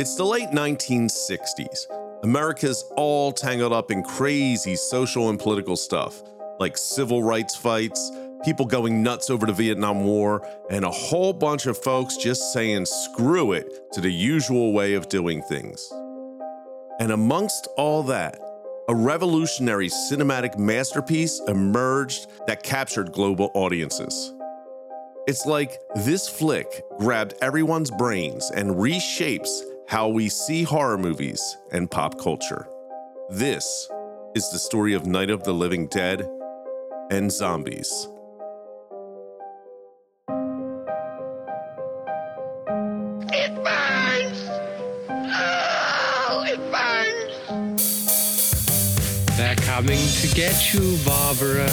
It's the late 1960s. America's all tangled up in crazy social and political stuff, like civil rights fights, people going nuts over the Vietnam War, and a whole bunch of folks just saying screw it to the usual way of doing things. And amongst all that, a revolutionary cinematic masterpiece emerged that captured global audiences. It's like this flick grabbed everyone's brains and reshapes how we see horror movies and pop culture. This is the story of Night of the Living Dead and zombies. It burns! Oh, it burns! They're coming to get you, Barbara.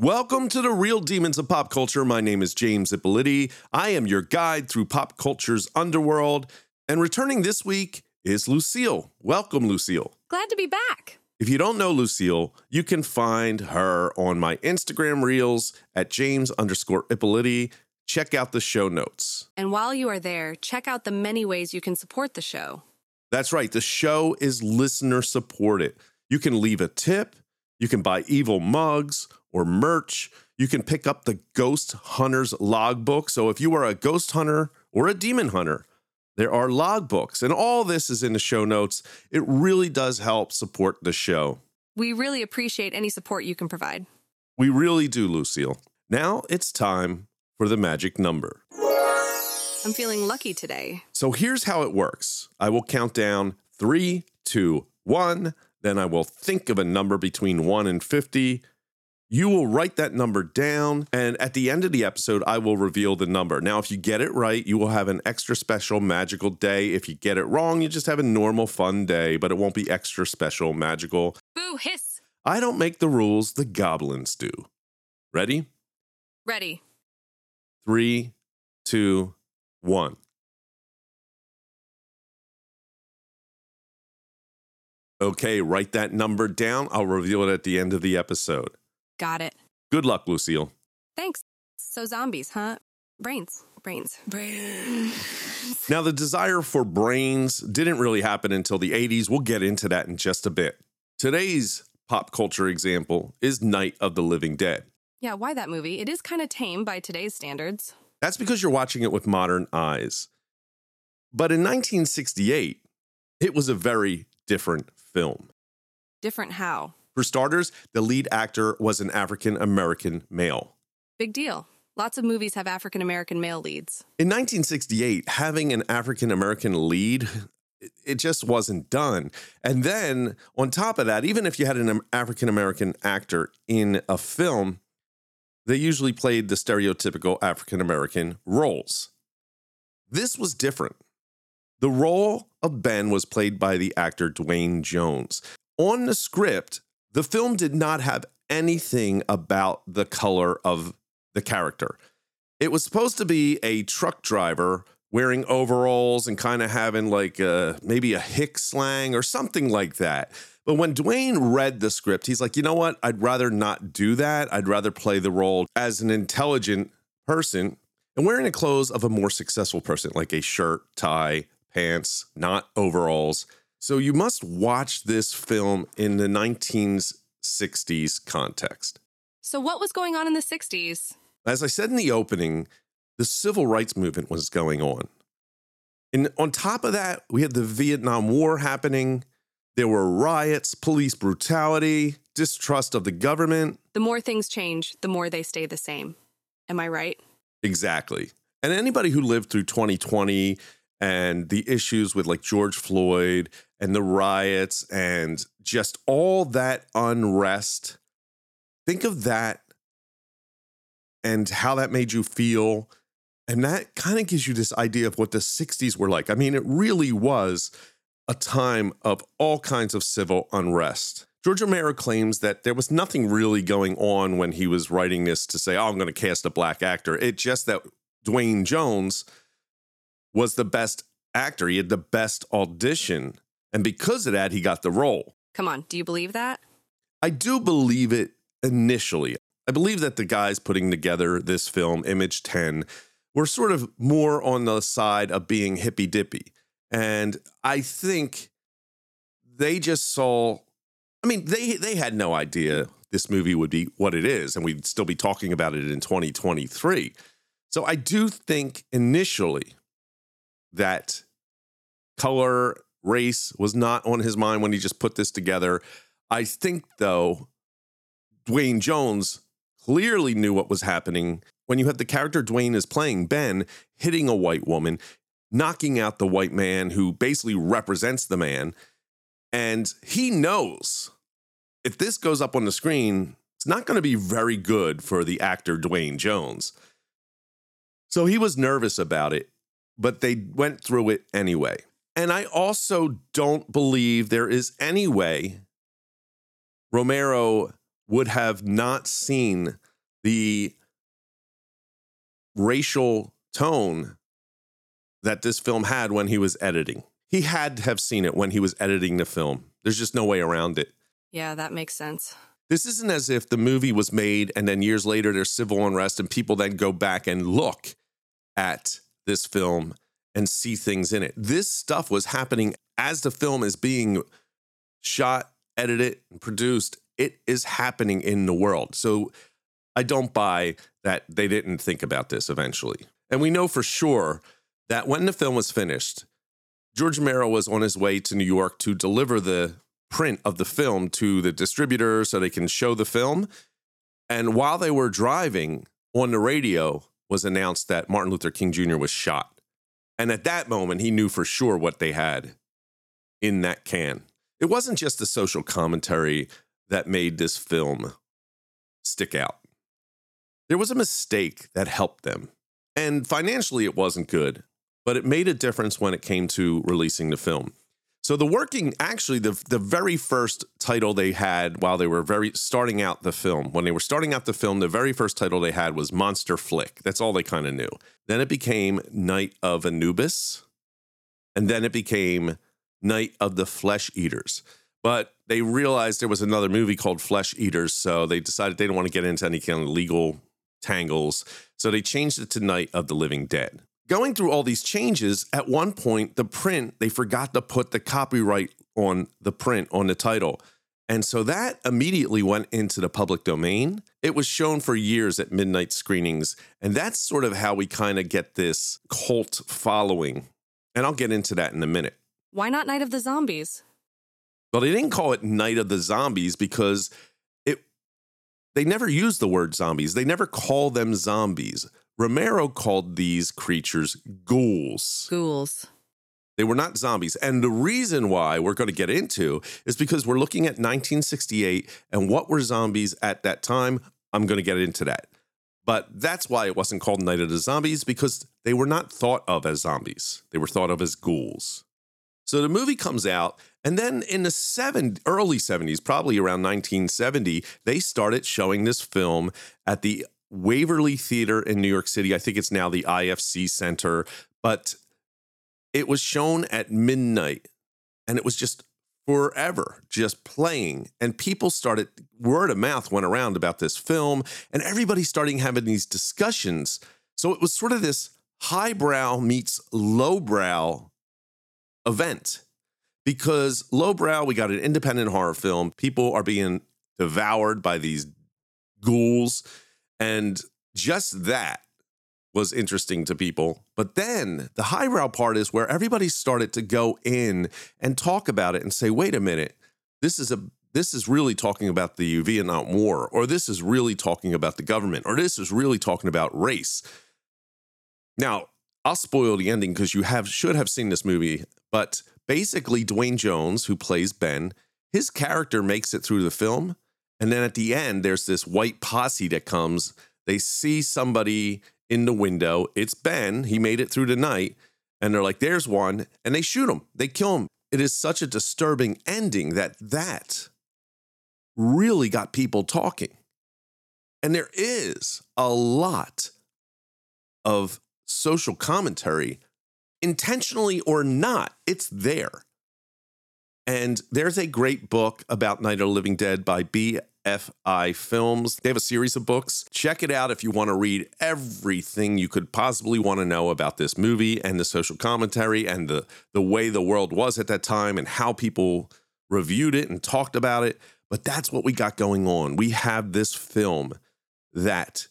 Welcome to the Real Demons of Pop Culture. My name is James Ippoliti. I am your guide through pop culture's underworld. And returning this week is Lucille. Welcome, Lucille. Glad to be back. If you don't know Lucille, you can find her on my Instagram reels at James underscore Ippoliti. Check out the show notes. And while you are there, check out the many ways you can support the show. That's right. The show is listener supported. You can leave a tip, you can buy evil mugs or merch, you can pick up the Ghost Hunters logbook. So if you are a ghost hunter or a demon hunter, there are logbooks, and all this is in the show notes. It really does help support the show. We really appreciate any support you can provide. We really do, Lucille. Now it's time for the magic number. I'm feeling lucky today. So here's how it works I will count down three, two, one. Then I will think of a number between one and 50. You will write that number down. And at the end of the episode, I will reveal the number. Now, if you get it right, you will have an extra special magical day. If you get it wrong, you just have a normal fun day, but it won't be extra special magical. Boo, hiss. I don't make the rules, the goblins do. Ready? Ready. Three, two, one. Okay, write that number down. I'll reveal it at the end of the episode. Got it. Good luck, Lucille. Thanks. So, zombies, huh? Brains. Brains. Brains. Now, the desire for brains didn't really happen until the 80s. We'll get into that in just a bit. Today's pop culture example is Night of the Living Dead. Yeah, why that movie? It is kind of tame by today's standards. That's because you're watching it with modern eyes. But in 1968, it was a very different film. Different how? For starters, the lead actor was an African American male. Big deal. Lots of movies have African American male leads. In 1968, having an African American lead, it- just wasn't done. And then on top of that, even if you had an African American actor in a film, they usually played the stereotypical African American roles. This was different. The role of Ben was played by the actor Duane Jones. On the script, the film did not have anything about the color of the character. It was supposed to be a truck driver wearing overalls and kind of having like a, maybe a hick slang or something like that. But when Duane read the script, he's like, you know what? I'd rather not do that. I'd rather play the role as an intelligent person and wearing the clothes of a more successful person, like a shirt, tie, pants, not overalls. So you must watch this film in the 1960s context. So, what was going on in the 60s? As I said in the opening, the civil rights movement was going on. And on top of that, we had the Vietnam War happening. There were riots, police brutality, distrust of the government. The more things change, the more they stay the same. Am I right? Exactly. And anybody who lived through 2020 and the issues with like George Floyd and the riots and just all that unrest, think of that and how that made you feel. And that kind of gives you this idea of what the 60s were like. I mean, it really was a time of all kinds of civil unrest. George Romero claims that there was nothing really going on when he was writing this to say, oh, I'm going to cast a black actor. It's just that Duane Jones was the best actor. He had the best audition. And because of that, he got the role. Come on, do you believe that? I do believe it initially. I believe that the guys putting together this film, Image 10, were sort of more on the side of being hippy dippy. And I think they just saw, I mean, they, they had no idea this movie would be what it is, and we'd still be talking about it in 2023. So I do think initially that color, race was not on his mind when he just put this together. I think, though, Duane Jones clearly knew what was happening when you have the character Duane is playing, Ben, hitting a white woman, knocking out the white man who basically represents the man. And he knows if this goes up on the screen, it's not going to be very good for the actor Duane Jones. So he was nervous about it, but they went through it anyway. And I also don't believe there is any way Romero would have not seen the racial tone that this film had when he was editing. He had to have seen it when he was editing the film. There's just no way around it. Yeah, that makes sense. This isn't as if the movie was made and then years later there's civil unrest and people then go back and look at this film and see things in it. This stuff was happening as the film is being shot, edited, and produced. It is happening in the world. So I don't buy that they didn't think about this eventually. And we know for sure that when the film was finished, George Romero was on his way to New York to deliver the print of the film to the distributor so they can show the film. And while they were driving on the radio, was announced that Martin Luther King Jr. was shot. And at that moment, he knew for sure what they had in that can. It wasn't just the social commentary that made this film stick out. There was a mistake that helped them. And financially, it wasn't good, but it made a difference when it came to releasing the film. So the working actually the the very first title they had while they were very starting out the film when they were starting out the film the very first title they had was Monster Flick. That's all they kind of knew. Then it became Night of Anubis, and then it became Night of the Flesh Eaters. But they realized there was another movie called Flesh Eaters, so they decided they didn't want to get into any kind of legal tangles. So they changed it to Night of the Living Dead going through all these changes, at one point, the print, they forgot to put the copyright on the print on the title. And so that immediately went into the public domain. It was shown for years at midnight screenings. And that's sort of how we kind of get this cult following. And I'll get into that in a minute. Why not Night of the Zombies? Well, they didn't call it Night of the Zombies because they never used the word zombies. They never call them zombies. Romero called these creatures ghouls. Ghouls. They were not zombies. And the reason why we're going to get into is because we're looking at 1968 and what were zombies at that time. I'm going to get into that. But that's why it wasn't called Night of the Zombies because they were not thought of as zombies. They were thought of as ghouls. So the movie comes out, and then in the seven, early 70s, probably around 1970, they started showing this film at the Waverly Theater in New York City. I think it's now the IFC Center, but it was shown at midnight and it was just forever just playing and people started word of mouth went around about this film and everybody starting having these discussions so it was sort of this highbrow meets lowbrow event because lowbrow we got an independent horror film people are being devoured by these ghouls and just that was interesting to people. But then the highbrow part is where everybody started to go in and talk about it and say, wait a minute, this is a this is really talking about the Vietnam War, or this is really talking about the government, or this is really talking about race. Now, I'll spoil the ending because you have should have seen this movie, but basically Duane Jones, who plays Ben, his character makes it through the film and then at the end, there's this white posse that comes. They see somebody in the window. It's Ben. He made it through the night. And they're like, there's one. And they shoot him. They kill him. It is such a disturbing ending that that really got people talking. And there is a lot of social commentary, intentionally or not, it's there. And there's a great book about Night of the Living Dead by BFI Films. They have a series of books. Check it out if you want to read everything you could possibly want to know about this movie and the social commentary and the, the way the world was at that time and how people reviewed it and talked about it. But that's what we got going on. We have this film that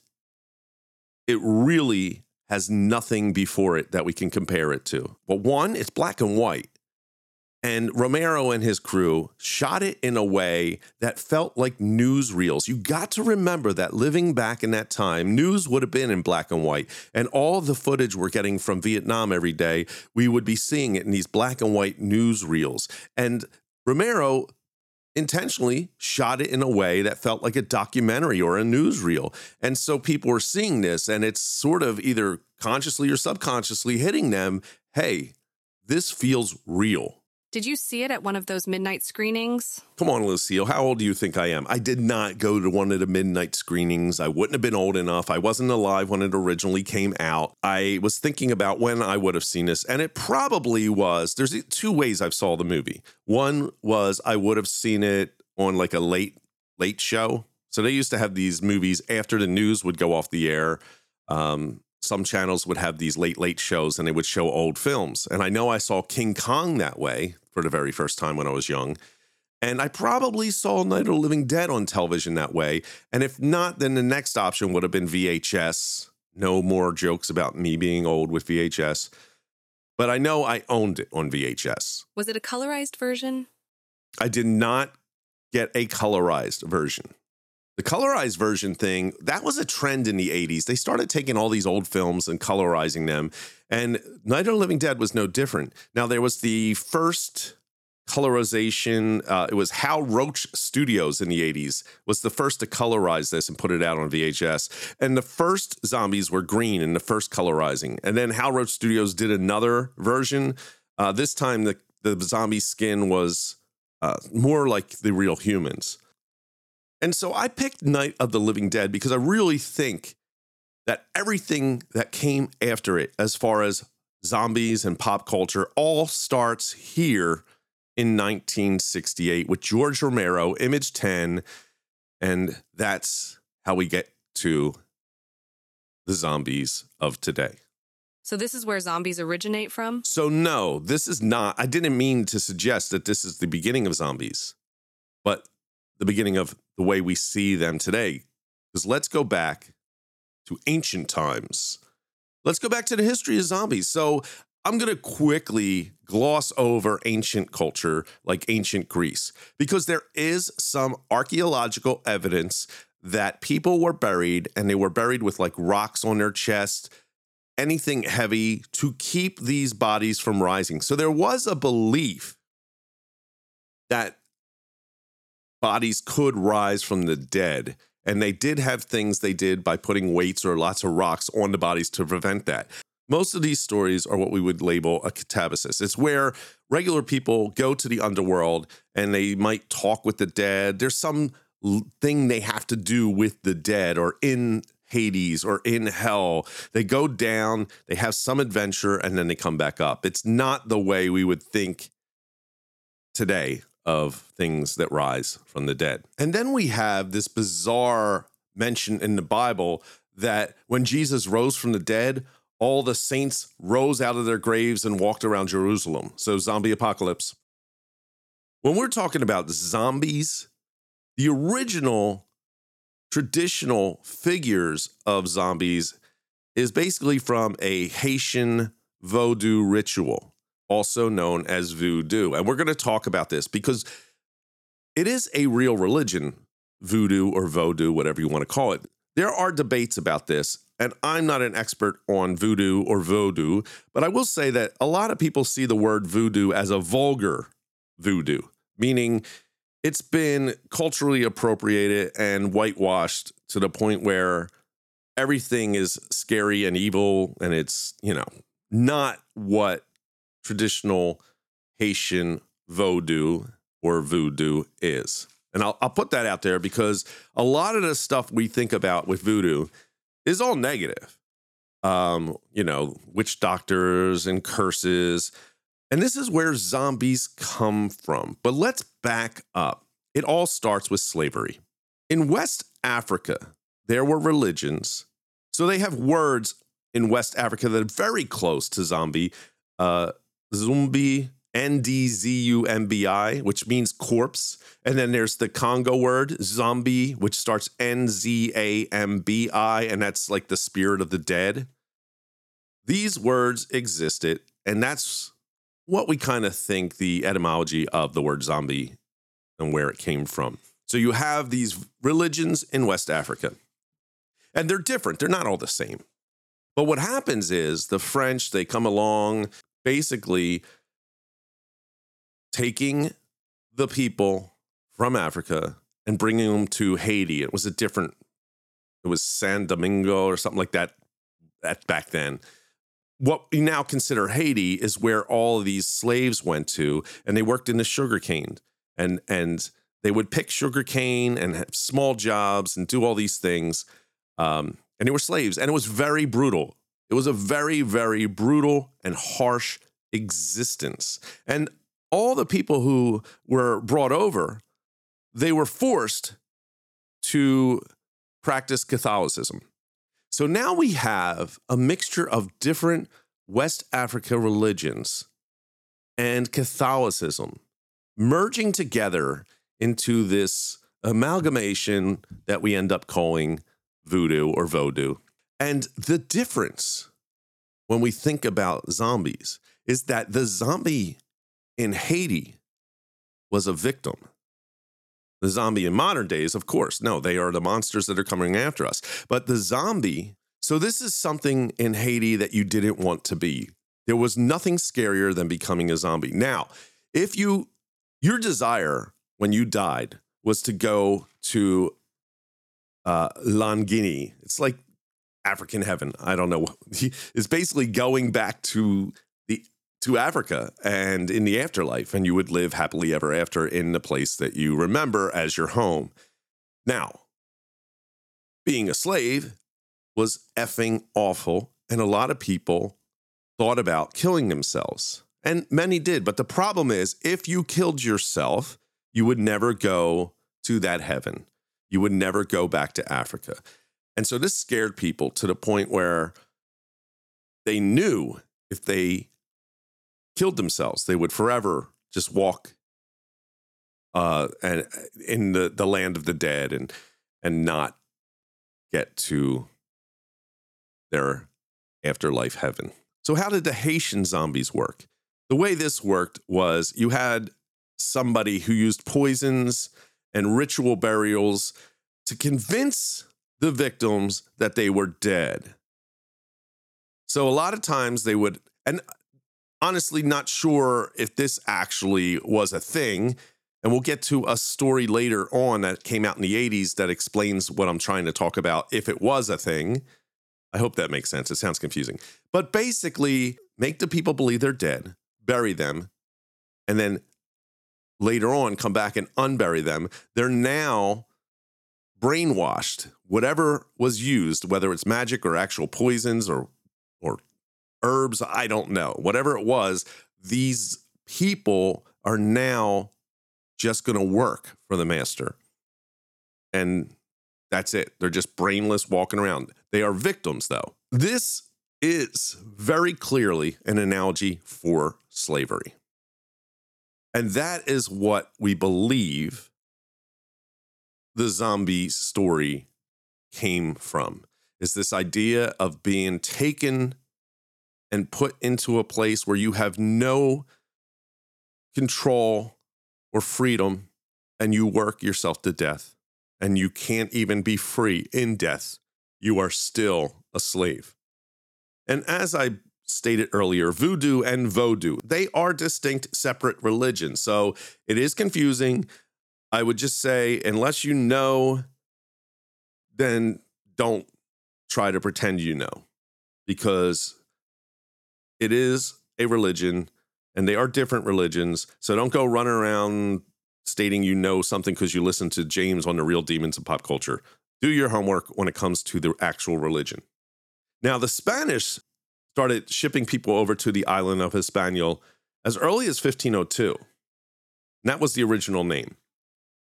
it really has nothing before it that we can compare it to. But one, it's black and white. And Romero and his crew shot it in a way that felt like newsreels. You got to remember that living back in that time, news would have been in black and white. And all the footage we're getting from Vietnam every day, we would be seeing it in these black and white newsreels. And Romero intentionally shot it in a way that felt like a documentary or a newsreel. And so people were seeing this, and it's sort of either consciously or subconsciously hitting them hey, this feels real. Did you see it at one of those midnight screenings? Come on, Lucille. How old do you think I am? I did not go to one of the midnight screenings. I wouldn't have been old enough. I wasn't alive when it originally came out. I was thinking about when I would have seen this, and it probably was. There's two ways I've saw the movie. One was I would have seen it on like a late, late show. So they used to have these movies after the news would go off the air. Um, some channels would have these late late shows and they would show old films. And i know i saw king kong that way for the very first time when i was young. And i probably saw night of the living dead on television that way. And if not then the next option would have been vhs no more jokes about me being old with vhs but i know i owned it on vhs Was it a colorized version? i did not get a colorized version the colorized version thing, that was a trend in the 80s. They started taking all these old films and colorizing them. And Night of the Living Dead was no different. Now, there was the first colorization. Uh, it was Hal Roach Studios in the 80s was the first to colorize this and put it out on VHS. And the first zombies were green in the first colorizing. And then Hal Roach Studios did another version. Uh, this time, the, the zombie skin was uh, more like the real humans. And so I picked Night of the Living Dead because I really think that everything that came after it, as far as zombies and pop culture, all starts here in 1968 with George Romero, Image 10. And that's how we get to the zombies of today. So, this is where zombies originate from? So, no, this is not, I didn't mean to suggest that this is the beginning of zombies, but the beginning of the way we see them today. Because let's go back to ancient times. Let's go back to the history of zombies. So I'm going to quickly gloss over ancient culture like ancient Greece because there is some archaeological evidence that people were buried and they were buried with like rocks on their chest, anything heavy to keep these bodies from rising. So there was a belief that bodies could rise from the dead. And they did have things they did by putting weights or lots of rocks on the bodies to prevent that. Most of these stories are what we would label a catabasis. It's where regular people go to the underworld and they might talk with the dead. There's some thing they have to do with the dead or in Hades or in hell. They go down, they have some adventure, and then they come back up. It's not the way we would think today of things that rise from the dead. And then we have this bizarre mention in the Bible that when Jesus rose from the dead, all the saints rose out of their graves and walked around Jerusalem. So, zombie apocalypse. When we're talking about zombies, the original traditional figures of zombies is basically from a Haitian voodoo ritual also known as voodoo. And we're going to talk about this because it is a real religion, voodoo or vodou, whatever you want to call it. There are debates about this, and I'm not an expert on voodoo or vodou, but I will say that a lot of people see the word voodoo as a vulgar voodoo, meaning it's been culturally appropriated and whitewashed to the point where everything is scary and evil and it's, you know, not what traditional Haitian voodoo or voodoo is. And I'll, I'll put that out there because a lot of the stuff we think about with voodoo is all negative. Um, you know, witch doctors and curses. And this is where zombies come from. But let's back up. It all starts with slavery. In West Africa, there were religions. So they have words in West Africa that are very close to zombie. Uh, Zumbi, N D Z U M B I, which means corpse. And then there's the Congo word, zombie, which starts N Z A M B I, and that's like the spirit of the dead. These words existed, and that's what we kind of think the etymology of the word zombie and where it came from. So you have these religions in West Africa, and they're different, they're not all the same. But what happens is the French, they come along basically taking the people from Africa and bringing them to Haiti. It was a different, it was San Domingo or something like that, that back then. What we now consider Haiti is where all of these slaves went to, and they worked in the sugarcane, and and they would pick sugarcane and have small jobs and do all these things, um, and they were slaves, and it was very brutal. It was a very very brutal and harsh existence, and all the people who were brought over, they were forced to practice Catholicism. So now we have a mixture of different West Africa religions and Catholicism merging together into this amalgamation that we end up calling voodoo or vodou. And the difference when we think about zombies is that the zombie in Haiti was a victim. The zombie in modern days, of course, no, they are the monsters that are coming after us. But the zombie, so this is something in Haiti that you didn't want to be. There was nothing scarier than becoming a zombie. Now, if you, your desire when you died was to go to uh, Langini, it's like African heaven. I don't know. He is basically going back to the to Africa and in the afterlife, and you would live happily ever after in the place that you remember as your home. Now, being a slave was effing awful, and a lot of people thought about killing themselves. And many did. But the problem is, if you killed yourself, you would never go to that heaven. You would never go back to Africa. And so this scared people to the point where they knew if they killed themselves. They would forever just walk uh, and in the, the land of the dead and and not get to their afterlife heaven. So how did the Haitian zombies work? The way this worked was you had somebody who used poisons and ritual burials to convince the victims that they were dead. So a lot of times they would and honestly not sure if this actually was a thing. And we'll get to a story later on that came out in the 80s that explains what I'm trying to talk about if it was a thing. I hope that makes sense. It sounds confusing. But basically, make the people believe they're dead, bury them, and then later on come back and unbury them. They're now brainwashed. Whatever was used, whether it's magic or actual poisons or or herbs, I don't know. Whatever it was, these people are now just going to work for the master. And that's it. They're just brainless walking around. They are victims, though. This is very clearly an analogy for slavery. And that is what we believe the zombie story came from is this idea of being taken and put into a place where you have no control or freedom and you work yourself to death and you can't even be free in death. You are still a slave. And as I stated earlier, voodoo and vodou, they are distinct separate religions. So it is confusing. I would just say, unless you know, then don't try to pretend you know because it is a religion and they are different religions. So don't go running around stating you know something because you listen to James on the real demons of pop culture. Do your homework when it comes to the actual religion. Now, the Spanish started shipping people over to the island of Hispaniola as early as 1502. And that was the original name.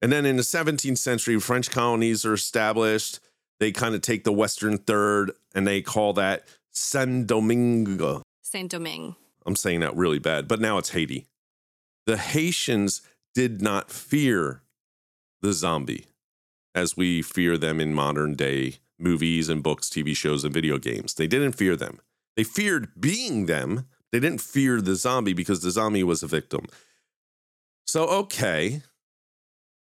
And then in the 17th century, French colonies are established. They kind of take the western third and they call that Saint Domingue. Saint Domingue. I'm saying that really bad, but now it's Haiti. The Haitians did not fear the zombie as we fear them in modern day movies and books, TV shows, and video games. They didn't fear them. They feared being them. They didn't fear the zombie because the zombie was a victim. So, okay.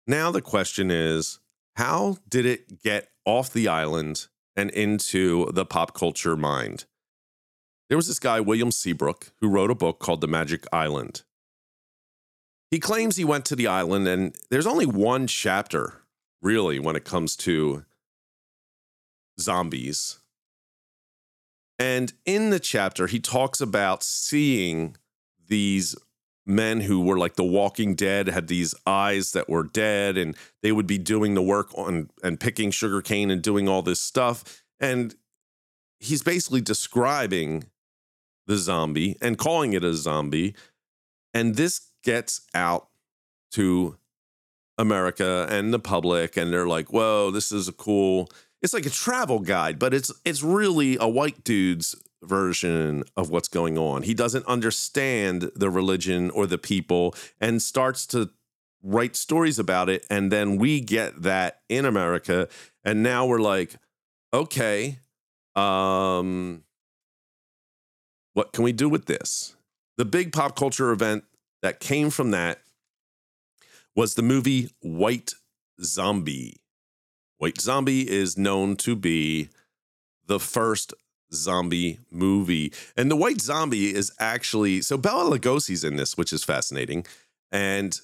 Now the question is how did it get off the island and into the pop culture mind? There was this guy, William Seabrook, who wrote a book called The Magic Island. He claims he went to the island, and there's only one chapter, really, when it comes to zombies. And in the chapter, he talks about seeing these men who were like the walking dead had these eyes that were dead and they would be doing the work on and picking sugarcane and doing all this stuff. And he's basically describing the zombie and calling it a zombie. And this gets out to america and the public and they're like whoa this is a cool it's like a travel guide but it's it's really a white dude's version of what's going on. He doesn't understand the religion or the people and starts to write stories about it. And then we get that in America. And now we're like, okay, um, what can we do with this? The big pop culture event that came from that was the movie White Zombie. White Zombie is known to be the first zombie movie. And the white zombie is actually so Bela Lugosi's in this, which is fascinating. And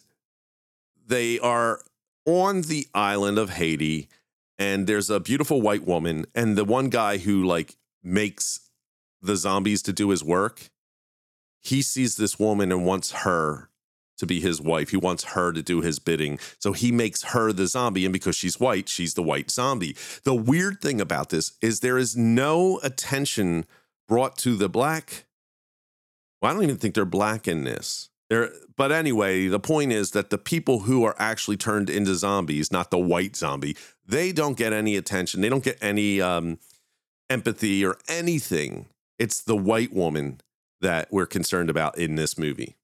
they are on the island of Haiti, and there's a beautiful white woman, and the one guy who like makes the zombies to do his work, he sees this woman and wants her to be his wife. He wants her to do his bidding. So he makes her the zombie. And because she's white, she's the white zombie. The weird thing about this is there is no attention brought to the black. Well, I don't even think they're black in this. There, but anyway, the point is that the people who are actually turned into zombies, not the white zombie, they don't get any attention. They don't get any um, empathy or anything. It's the white woman that we're concerned about in this movie.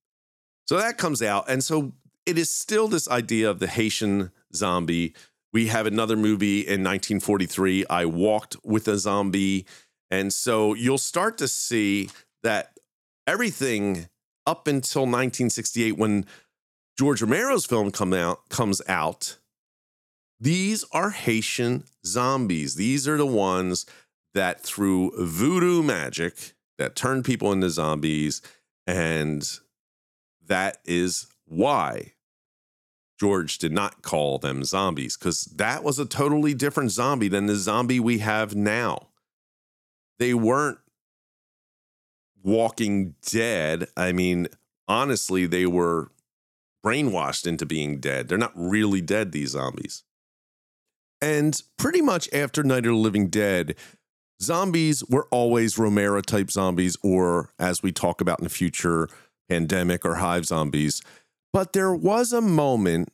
So that comes out. And so it is still this idea of the Haitian zombie. We have another movie in 1943, I Walked with a Zombie. And so you'll start to see that everything up until 1968, when George Romero's film come out, comes out, these are Haitian zombies. These are the ones that through voodoo magic that turn people into zombies and that is why George did not call them zombies because that was a totally different zombie than the zombie we have now. They weren't walking dead. I mean, honestly, they were brainwashed into being dead. They're not really dead, these zombies. And pretty much after Night of the Living Dead, zombies were always Romero type zombies, or as we talk about in the future, pandemic or hive zombies. But there was a moment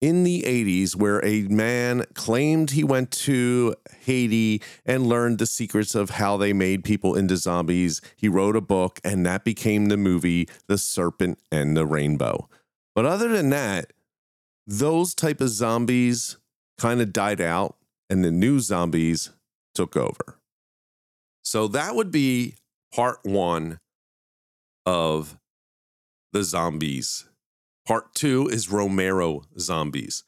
in the 80s where a man claimed he went to Haiti and learned the secrets of how they made people into zombies. He wrote a book, and that became the movie The Serpent and the Rainbow. But other than that, those type of zombies kind of died out and the new zombies took over. So that would be part one of the zombies. Part two is Romero zombies.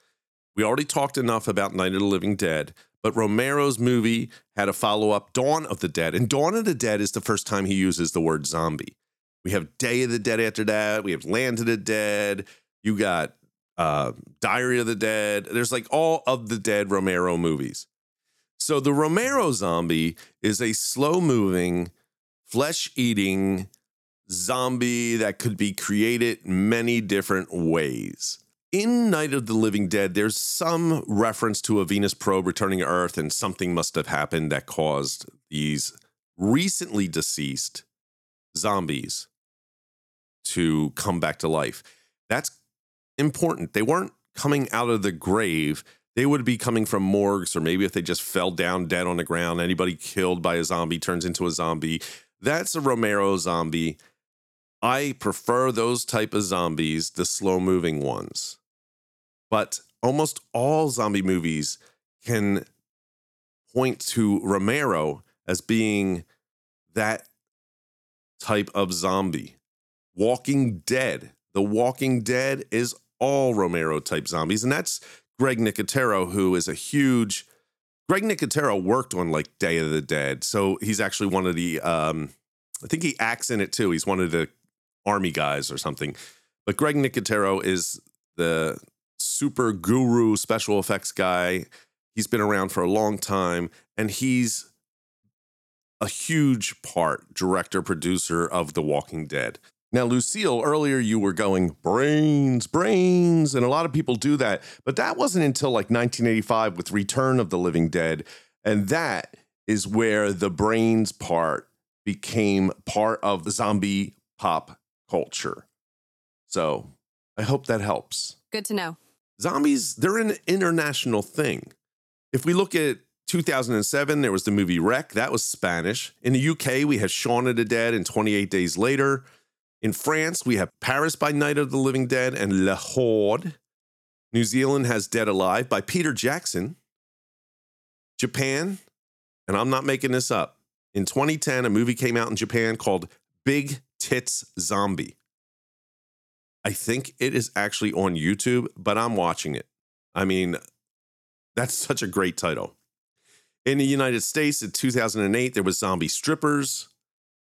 We already talked enough about Night of the Living Dead, but Romero's movie had a follow up, Dawn of the Dead. And Dawn of the Dead is the first time he uses the word zombie. We have Day of the Dead after that. We have Land of the Dead. You got uh, Diary of the Dead. There's like all of the dead Romero movies. So the Romero zombie is a slow moving, flesh eating zombie that could be created many different ways. In Night of the Living Dead, there's some reference to a Venus probe returning to Earth, and something must have happened that caused these recently deceased zombies to come back to life. That's important. They weren't coming out of the grave. They would be coming from morgues, or maybe if they just fell down dead on the ground, anybody killed by a zombie turns into a zombie. That's a Romero zombie. I prefer those type of zombies, the slow moving ones. But almost all zombie movies can point to Romero as being that type of zombie. Walking Dead. The Walking Dead is all Romero type zombies. And that's Greg Nicotero, who is a huge. Greg Nicotero worked on like Day of the Dead. So he's actually one of the. Um, I think he acts in it too. He's one of the army guys or something. But Greg Nicotero is the super guru special effects guy. He's been around for a long time and he's a huge part, director, producer of The Walking Dead. Now, Lucille, earlier you were going brains, brains, and a lot of people do that, but that wasn't until like 1985 with Return of the Living Dead. And that is where the brains part became part of the zombie pop culture. So I hope that helps. Good to know. Zombies, they're an international thing. If we look at 2007, there was the movie Rec. That was Spanish. In the UK, we had Shaun of the Dead and 28 Days Later. In France, we have Paris by Night of the Living Dead and Le Horde. New Zealand has Dead Alive by Peter Jackson. Japan, and I'm not making this up. In 2010, a movie came out in Japan called Big Tits Zombie. I think it is actually on YouTube, but I'm watching it. I mean, that's such a great title. In the United States in 2008, there was Zombie Strippers.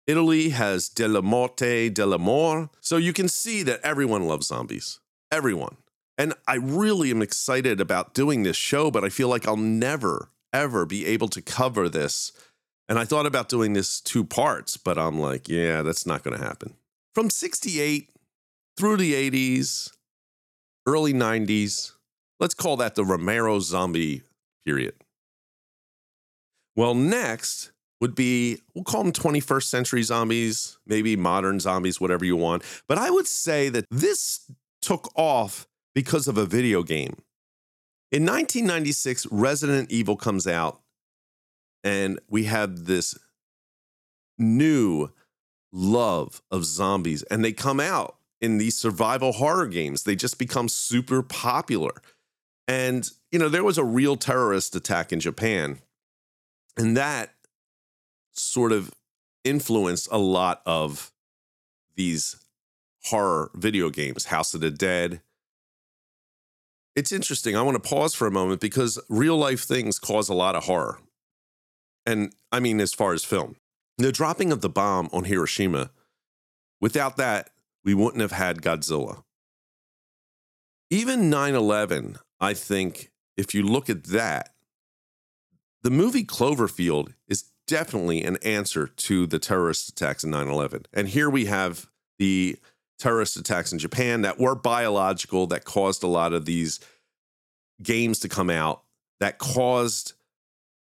Italy has Dellamorte Dellamore. So you can see that everyone loves zombies. Everyone. And I really am excited about doing this show, but I feel like I'll never, ever be able to cover this. And I thought about doing this two parts, but I'm like, yeah, that's not going to happen. From 68 through the 80s, early 90s, let's call that the Romero zombie period. Well, next would be, we'll call them 21st century zombies, maybe modern zombies, whatever you want. But I would say that this took off because of a video game. In 1996, Resident Evil comes out, and we have this new love of zombies, and they come out in these survival horror games. They just become super popular. And, you know, there was a real terrorist attack in Japan and that sort of influenced a lot of these horror video games, House of the Dead. It's interesting. I want to pause for a moment because real life things cause a lot of horror. And I mean, as far as film, the dropping of the bomb on Hiroshima, without that, we wouldn't have had Godzilla. Even 9 11, I think, if you look at that, the movie Cloverfield is definitely an answer to the terrorist attacks in 9 11. And here we have the terrorist attacks in Japan that were biological, that caused a lot of these games to come out, that caused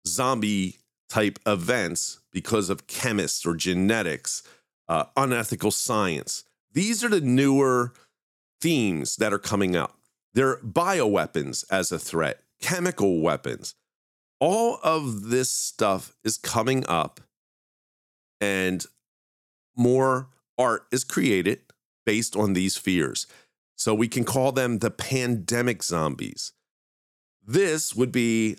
zombie type events because of chemists or genetics, uh, unethical science. These are the newer themes that are coming up. They're bioweapons as a threat, chemical weapons all of this stuff is coming up and more art is created based on these fears. So we can call them the pandemic zombies. This would be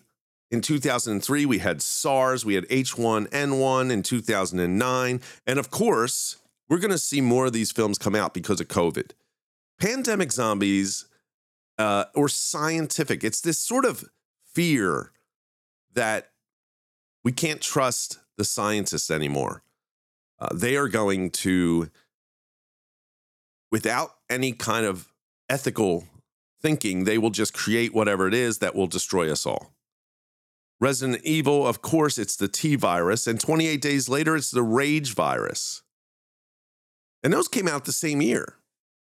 in 2003, we had SARS, we had H1N1 in 2009. And of course, we're going to see more of these films come out because of COVID. Pandemic zombies uh, or scientific, it's this sort of fear that we can't trust the scientists anymore. Uh, they are going to, without any kind of ethical thinking, they will just create whatever it is that will destroy us all. Resident Evil, of course, it's the T virus, and 28 days later, it's the Rage virus. And those came out the same year,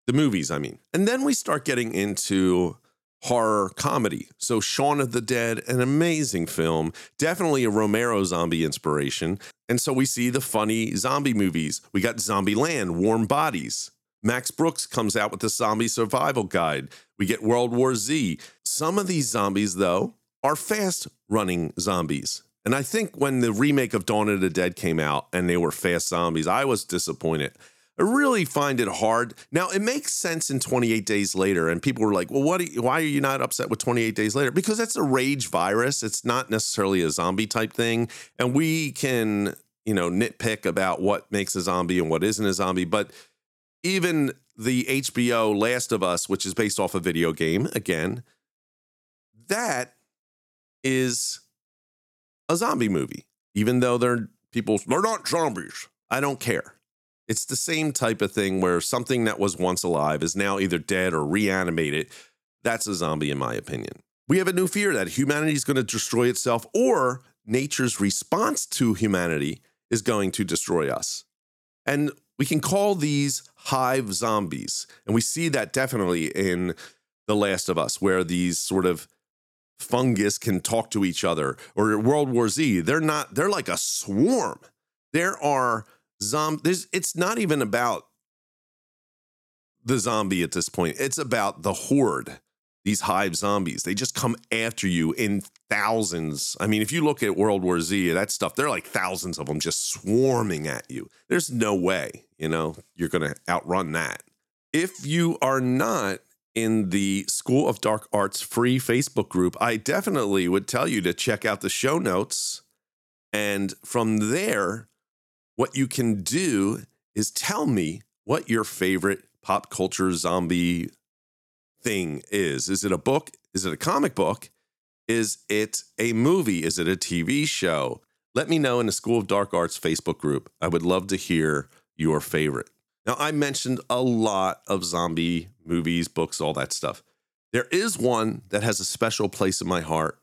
the movies, I mean. And then we start getting into horror comedy. So, Shaun of the Dead, an amazing film, definitely a Romero zombie inspiration. And so we see the funny zombie movies. We got Zombieland, Warm Bodies, Max Brooks comes out with the zombie survival guide. We get World War Z. Some of these zombies, though, are fast running zombies. And I think when the remake of Dawn of the Dead came out and they were fast zombies, I was disappointed. I really find it hard. Now, it makes sense in 28 Days Later, and people were like, well, what? Are you, why are you not upset with 28 Days Later? Because that's a rage virus. It's not necessarily a zombie type thing. And we can, you know, nitpick about what makes a zombie and what isn't a zombie. But even the HBO Last of Us, which is based off a video game, again, that is a zombie movie, even though they're people, they're not zombies. I don't care. It's the same type of thing where something that was once alive is now either dead or reanimated. That's a zombie, in my opinion. We have a new fear that humanity is going to destroy itself or nature's response to humanity is going to destroy us. And we can call these hive zombies. And we see that definitely in The Last of Us, where these sort of fungus can talk to each other, or World War Z. They're not, they're like a swarm. There are zombies. It's not even about the zombie at this point, it's about the horde. These hive zombies, they just come after you in thousands. I mean, if you look at World War Z, that stuff, there are like thousands of them just swarming at you. There's no way, you know, you're going to outrun that. If you are not in the School of Dark Arts free Facebook group, I definitely would tell you to check out the show notes. And from there, what you can do is tell me what your favorite pop culture zombie thing is. Is it a book? Is it a comic book? Is it a movie? Is it a TV show? Let me know in the School of Dark Arts Facebook group. I would love to hear your favorite. Now, I mentioned a lot of zombie movies, books, all that stuff. There is one that has a special place in my heart.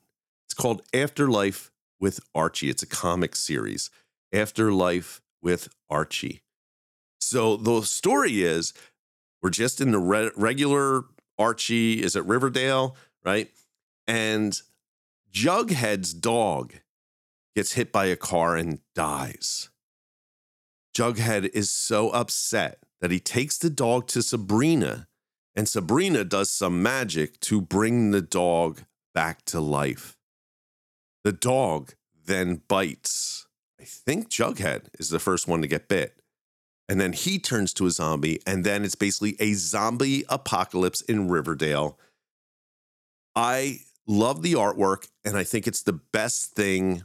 It's called Afterlife with Archie. It's a comic series. Afterlife with Archie. So the story is we're just in the re- regular Archie, is it Riverdale, right? And Jughead's dog gets hit by a car and dies. Jughead is so upset that he takes the dog to Sabrina, and Sabrina does some magic to bring the dog back to life. The dog then bites. I think Jughead is the first one to get bit. And then he turns to a zombie, and then it's basically a zombie apocalypse in Riverdale. I love the artwork, and I think it's the best thing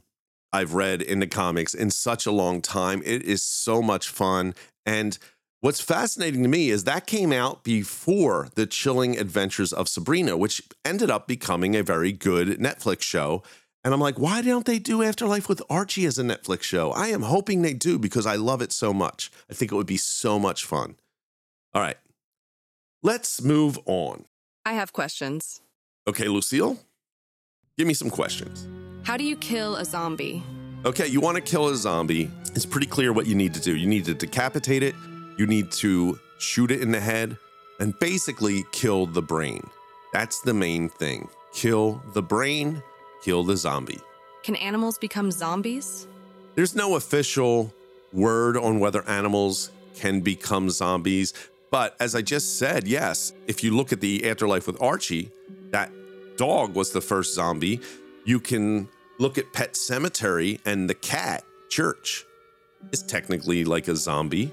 I've read in the comics in such a long time. It is so much fun. And what's fascinating to me is that came out before The Chilling Adventures of Sabrina, which ended up becoming a very good Netflix show. And I'm like, why don't they do Afterlife with Archie as a Netflix show? I am hoping they do because I love it so much. I think it would be so much fun. All right, let's move on. I have questions. Okay, Lucille, give me some questions. How do you kill a zombie? Okay, you want to kill a zombie. It's pretty clear what you need to do. You need to decapitate it, you need to shoot it in the head, and basically kill the brain. That's the main thing. Kill the brain, kill the zombie. Can animals become zombies? There's no official word on whether animals can become zombies. But as I just said, yes, if you look at the afterlife with Archie, that dog was the first zombie. You can look at Pet Sematary and the cat, Church, is technically like a zombie.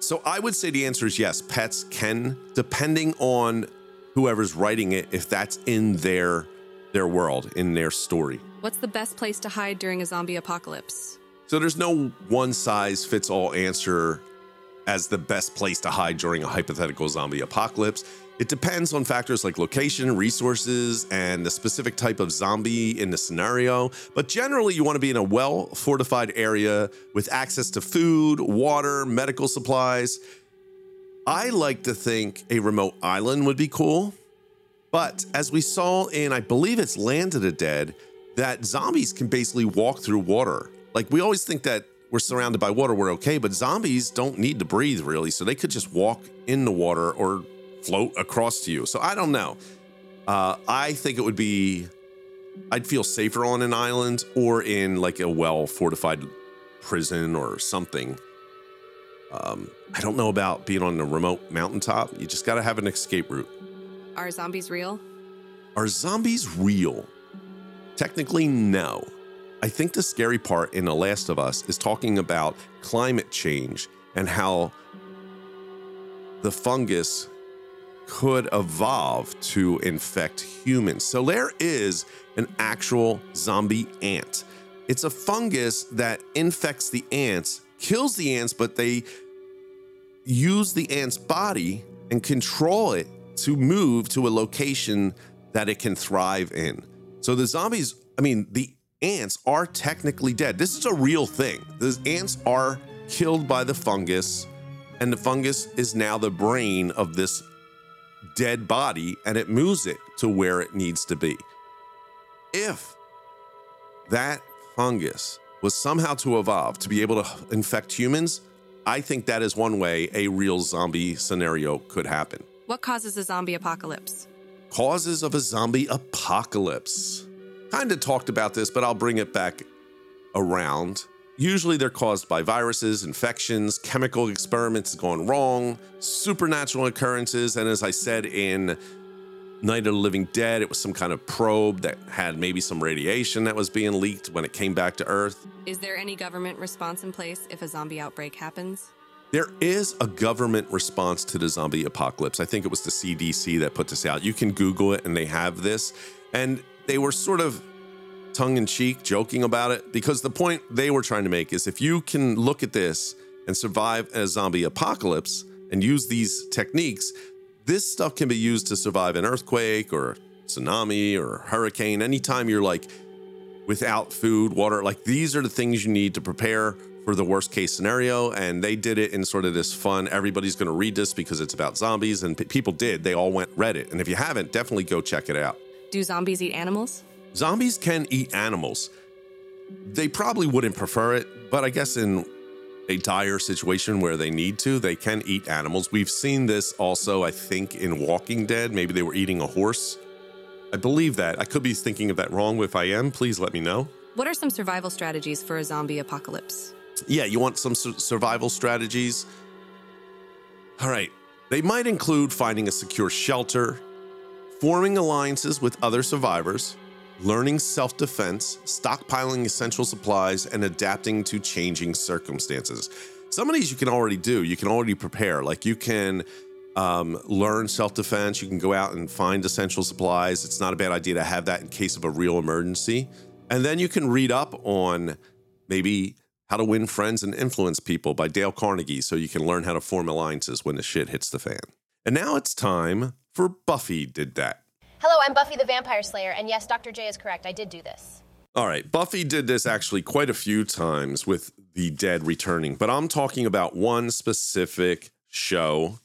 So I would say the answer is yes, pets can, depending on whoever's writing it, if that's in their their world, in their story. What's the best place to hide during a zombie apocalypse? So there's no one size fits all answer as the best place to hide during a hypothetical zombie apocalypse. It depends on factors like location, resources, and the specific type of zombie in the scenario. But generally, you want to be in a well fortified area with access to food, water, medical supplies. I like to think a remote island would be cool. But as we saw in, I believe it's Land of the Dead, that zombies can basically walk through water. Like we always think that we're surrounded by water, we're okay, but zombies don't need to breathe really. So they could just walk in the water or float across to you. So I don't know. Uh, I think it would be, I'd feel safer on an island or in like a well fortified prison or something. Um, I don't know about being on a remote mountaintop. You just got to have an escape route. Are zombies real? Are zombies real? Technically, no. I think the scary part in The Last of Us is talking about climate change and how the fungus could evolve to infect humans. So there is an actual zombie ant. It's a fungus that infects the ants, kills the ants, but they use the ant's body and control it to move to a location that it can thrive in. So the zombies, I mean, the ants are technically dead. This is a real thing. The ants are killed by the fungus, and the fungus is now the brain of this dead body and it moves it to where it needs to be. If that fungus was somehow to evolve to be able to infect humans, I think that is one way a real zombie scenario could happen. What causes a zombie apocalypse? Causes of a zombie apocalypse. Kind of talked about this, but I'll bring it back around. Usually they're caused by viruses, infections, chemical experiments gone wrong, supernatural occurrences, and as I said in Night of the Living Dead, it was some kind of probe that had maybe some radiation that was being leaked when it came back to Earth. Is there any government response in place if a zombie outbreak happens? There is a government response to the zombie apocalypse. I think it was the CDC that put this out. You can Google it and they have this. And they were sort of tongue in cheek joking about it because the point they were trying to make is if you can look at this and survive a zombie apocalypse and use these techniques, this stuff can be used to survive an earthquake or tsunami or hurricane. Anytime you're like without food, water, like these are the things you need to prepare for the worst case scenario. And they did it in sort of this fun, everybody's going to read this because it's about zombies. And p- people did. They all went, read it. And if you haven't, definitely go check it out. Do zombies eat animals? Zombies can eat animals. They probably wouldn't prefer it, but I guess in a dire situation where they need to, they can eat animals. We've seen this also, I think, in Walking Dead. Maybe they were eating a horse. I believe that. I could be thinking of that wrong. If I am, please let me know. What are some survival strategies for a zombie apocalypse? Yeah, you want some su- survival strategies? All right. They might include finding a secure shelter, forming alliances with other survivors, learning self defense, stockpiling essential supplies, and adapting to changing circumstances. Some of these you can already do. You can already prepare. Like you can um, learn self defense. You can go out and find essential supplies. It's not a bad idea to have that in case of a real emergency. And then you can read up on maybe how to Win Friends and Influence People by Dale Carnegie so you can learn how to form alliances when the shit hits the fan. And now it's time for Buffy Did That. Hello, I'm Buffy the Vampire Slayer, and yes, Dr. J is correct. I did do this. All right, Buffy did this actually quite a few times with the dead returning, but I'm talking about one specific show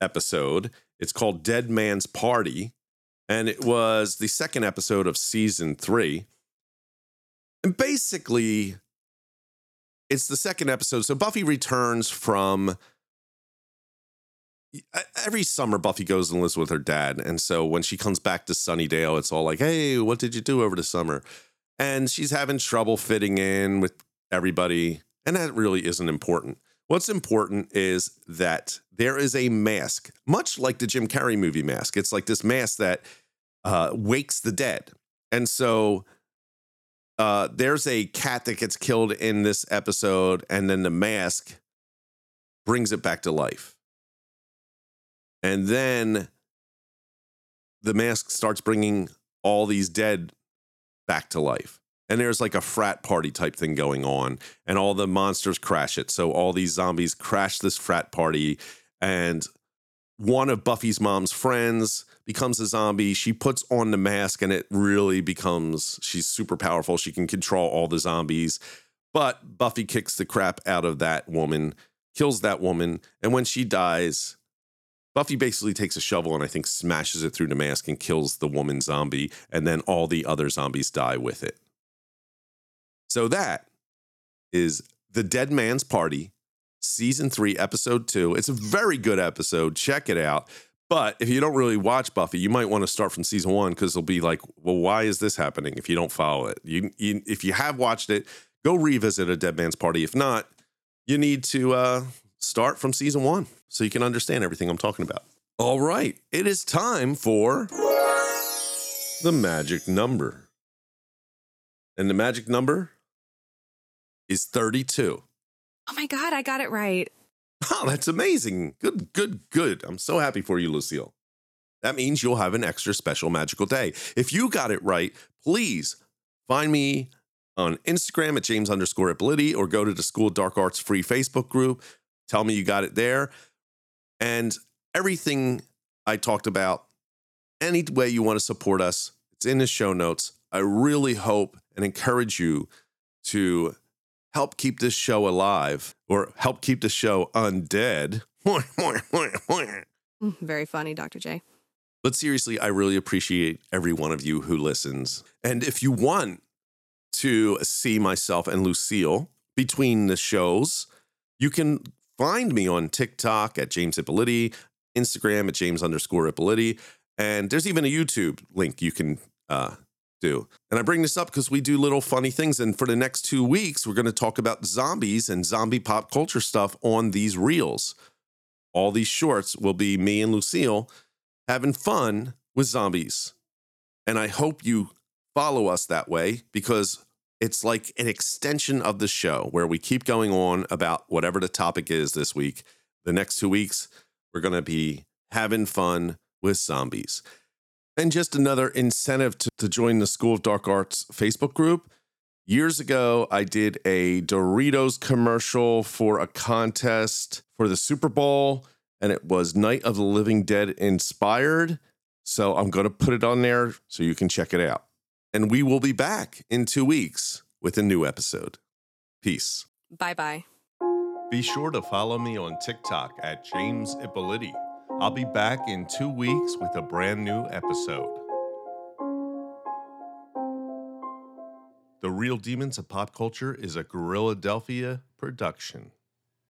episode. It's called Dead Man's Party, and it was the second episode of season three. And basically, it's the second episode. So Buffy returns from every summer Buffy goes and lives with her dad. And so when she comes back to Sunnydale, it's all like, hey, what did you do over the summer? And she's having trouble fitting in with everybody. And that really isn't important. What's important is that there is a mask, much like the Jim Carrey movie mask. It's like this mask that uh, wakes the dead. And so uh, there's a cat that gets killed in this episode, and then the mask brings it back to life. And then the mask starts bringing all these dead back to life. And there's like a frat party type thing going on, and all the monsters crash it. So all these zombies crash this frat party, and one of Buffy's mom's friends becomes a zombie. She puts on the mask, and it really becomes she's super powerful. She can control all the zombies. But Buffy kicks the crap out of that woman, kills that woman, and when she dies, Buffy basically takes a shovel and I think smashes it through the mask and kills the woman zombie, and then all the other zombies die with it. So that is The Dead Man's Party, season three, episode two. It's a very good episode. Check it out. But if you don't really watch Buffy, you might want to start from season one because it'll be like, well, why is this happening if you don't follow it? You, you, if you have watched it, go revisit A Dead Man's Party. If not, you need to uh, start from season one so you can understand everything I'm talking about. All right, it is time for the magic number. And the magic number is 32. Oh my God, I got it right. Oh, that's amazing. Good, good, good. I'm so happy for you, Lucille. That means you'll have an extra special magical day. If you got it right, please find me on Instagram at James underscore Ippoliti or go to the School of Dark Arts free Facebook group. Tell me you got it there. And everything I talked about, any way you want to support us, it's in the show notes. I really hope and encourage you to help keep this show alive or help keep the show undead. Mm, Very funny, Dr. J. But seriously, I really appreciate every one of you who listens. And if you want to see myself and Lucille between the shows, you can find me on TikTok at James Ippoliti, Instagram at James underscore Ippoliti, and there's even a YouTube link you can uh, do. And I bring this up because we do little funny things. And for the next two weeks, we're going to talk about zombies and zombie pop culture stuff on these reels. All these shorts will be me and Lucille having fun with zombies. And I hope you follow us that way because it's like an extension of the show where we keep going on about whatever the topic is this week. The next two weeks, we're going to be having fun with zombies. And just another incentive to, to join the School of Dark Arts Facebook group. Years ago, I did a Doritos commercial for a contest for the Super Bowl, and it was Night of the Living Dead inspired. So I'm going to put it on there so you can check it out. And we will be back in two weeks with a new episode. Peace. Bye bye. Be sure to follow me on TikTok at James Ippoliti. I'll be back in two weeks with a brand new episode. The Real Demons of Pop Culture is a Guerilladelphia production.